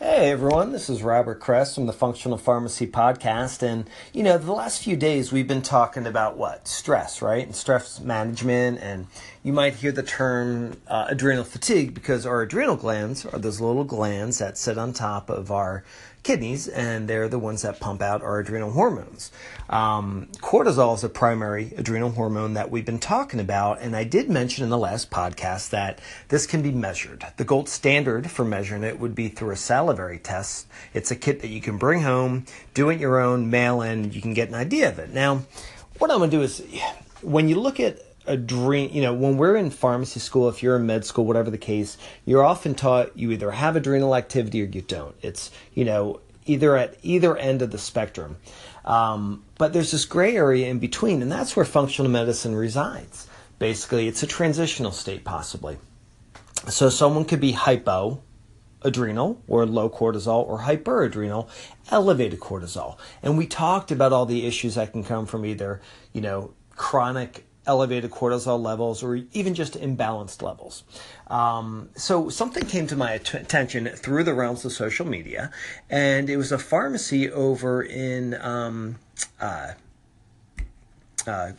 Hey everyone, this is Robert Kress from the Functional Pharmacy Podcast. And, you know, the last few days we've been talking about what? Stress, right? And stress management. And you might hear the term uh, adrenal fatigue because our adrenal glands are those little glands that sit on top of our kidneys, and they're the ones that pump out our adrenal hormones. Um, cortisol is a primary adrenal hormone that we've been talking about, and I did mention in the last podcast that this can be measured. The gold standard for measuring it would be through a salivary test. It's a kit that you can bring home, do it your own, mail in, you can get an idea of it. Now, what I'm going to do is when you look at a dream you know when we're in pharmacy school if you're in med school whatever the case you're often taught you either have adrenal activity or you don't. It's you know either at either end of the spectrum. Um, but there's this gray area in between and that's where functional medicine resides. Basically it's a transitional state possibly. So someone could be hypo adrenal or low cortisol or hyperadrenal elevated cortisol. And we talked about all the issues that can come from either you know chronic elevated cortisol levels or even just imbalanced levels. Um, so something came to my attention through the realms of social media, and it was a pharmacy over in um, uh, uh,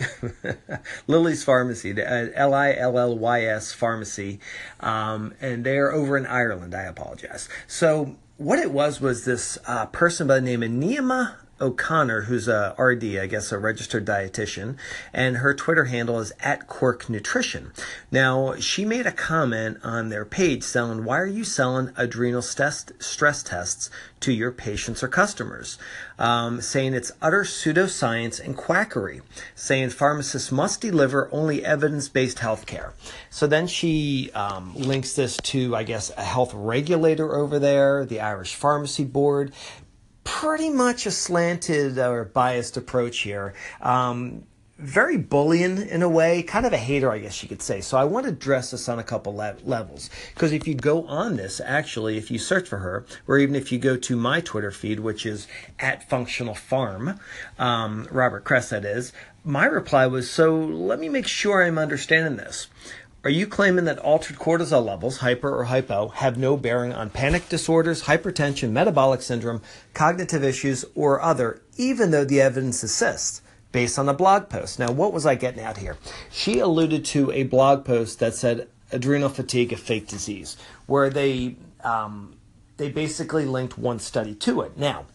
Lilly's Pharmacy, uh, L I L L Y S Pharmacy, um, and they're over in Ireland. I apologize. So what it was was this uh, person by the name of Neema O'Connor, who's a RD, I guess a registered dietitian, and her Twitter handle is at Quirk Nutrition. Now, she made a comment on their page selling, why are you selling adrenal stress, stress tests to your patients or customers? Um, saying it's utter pseudoscience and quackery, saying pharmacists must deliver only evidence-based healthcare. So then she um, links this to, I guess, a health regulator over there, the Irish Pharmacy Board, pretty much a slanted or biased approach here. Um, very bullying in a way, kind of a hater, I guess you could say. So I want to address this on a couple le- levels. Because if you go on this, actually, if you search for her, or even if you go to my Twitter feed, which is at Functional Pharm, um, Robert Kress, that is, my reply was, so let me make sure I'm understanding this. Are you claiming that altered cortisol levels, hyper or hypo, have no bearing on panic disorders, hypertension, metabolic syndrome, cognitive issues, or other, even though the evidence assists? Based on a blog post. Now, what was I getting at here? She alluded to a blog post that said adrenal fatigue, a fake disease, where they um, they basically linked one study to it. Now,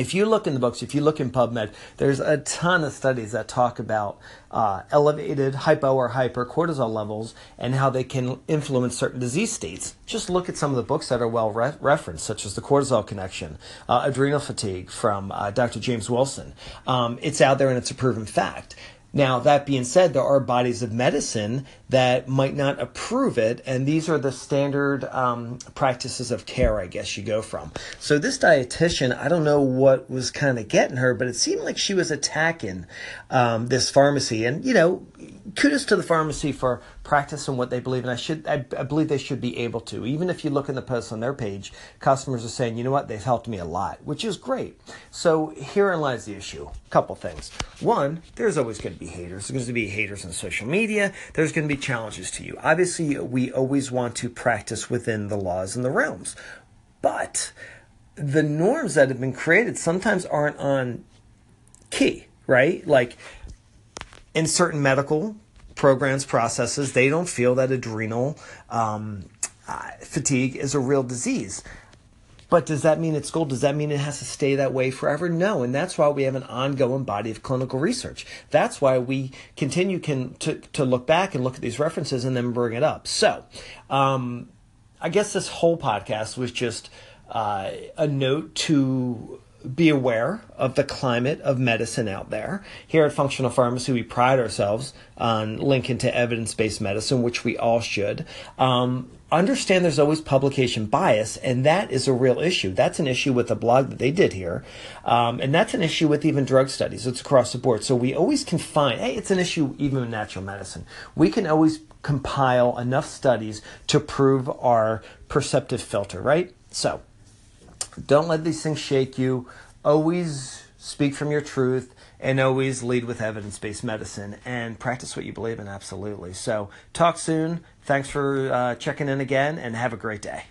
if you look in the books, if you look in PubMed, there's a ton of studies that talk about uh, elevated hypo or hyper cortisol levels and how they can influence certain disease states. Just look at some of the books that are well re- referenced, such as The Cortisol Connection, uh, Adrenal Fatigue from uh, Dr. James Wilson. Um, it's out there and it's a proven fact. Now, that being said, there are bodies of medicine that might not approve it, and these are the standard um, practices of care, I guess you go from. So, this dietitian, I don't know what was kind of getting her, but it seemed like she was attacking um, this pharmacy. And, you know, kudos to the pharmacy for practicing what they believe, and I should I, I, believe they should be able to. Even if you look in the posts on their page, customers are saying, you know what, they've helped me a lot, which is great. So herein lies the issue. A couple things. One, there's always going to be haters. There's going to be haters on social media. There's going to be challenges to you. Obviously, we always want to practice within the laws and the realms, but the norms that have been created sometimes aren't on key, right? Like in certain medical programs, processes, they don't feel that adrenal um, uh, fatigue is a real disease. But does that mean it's gold? Does that mean it has to stay that way forever? No, and that's why we have an ongoing body of clinical research. That's why we continue can to, to look back and look at these references and then bring it up. So, um, I guess this whole podcast was just uh, a note to be aware of the climate of medicine out there. Here at Functional Pharmacy, we pride ourselves on linking to evidence based medicine, which we all should. Um, understand there's always publication bias, and that is a real issue. That's an issue with the blog that they did here, um, and that's an issue with even drug studies. It's across the board. So we always can find, hey, it's an issue even in natural medicine. We can always compile enough studies to prove our perceptive filter, right? So, don't let these things shake you. Always speak from your truth and always lead with evidence based medicine and practice what you believe in, absolutely. So, talk soon. Thanks for uh, checking in again and have a great day.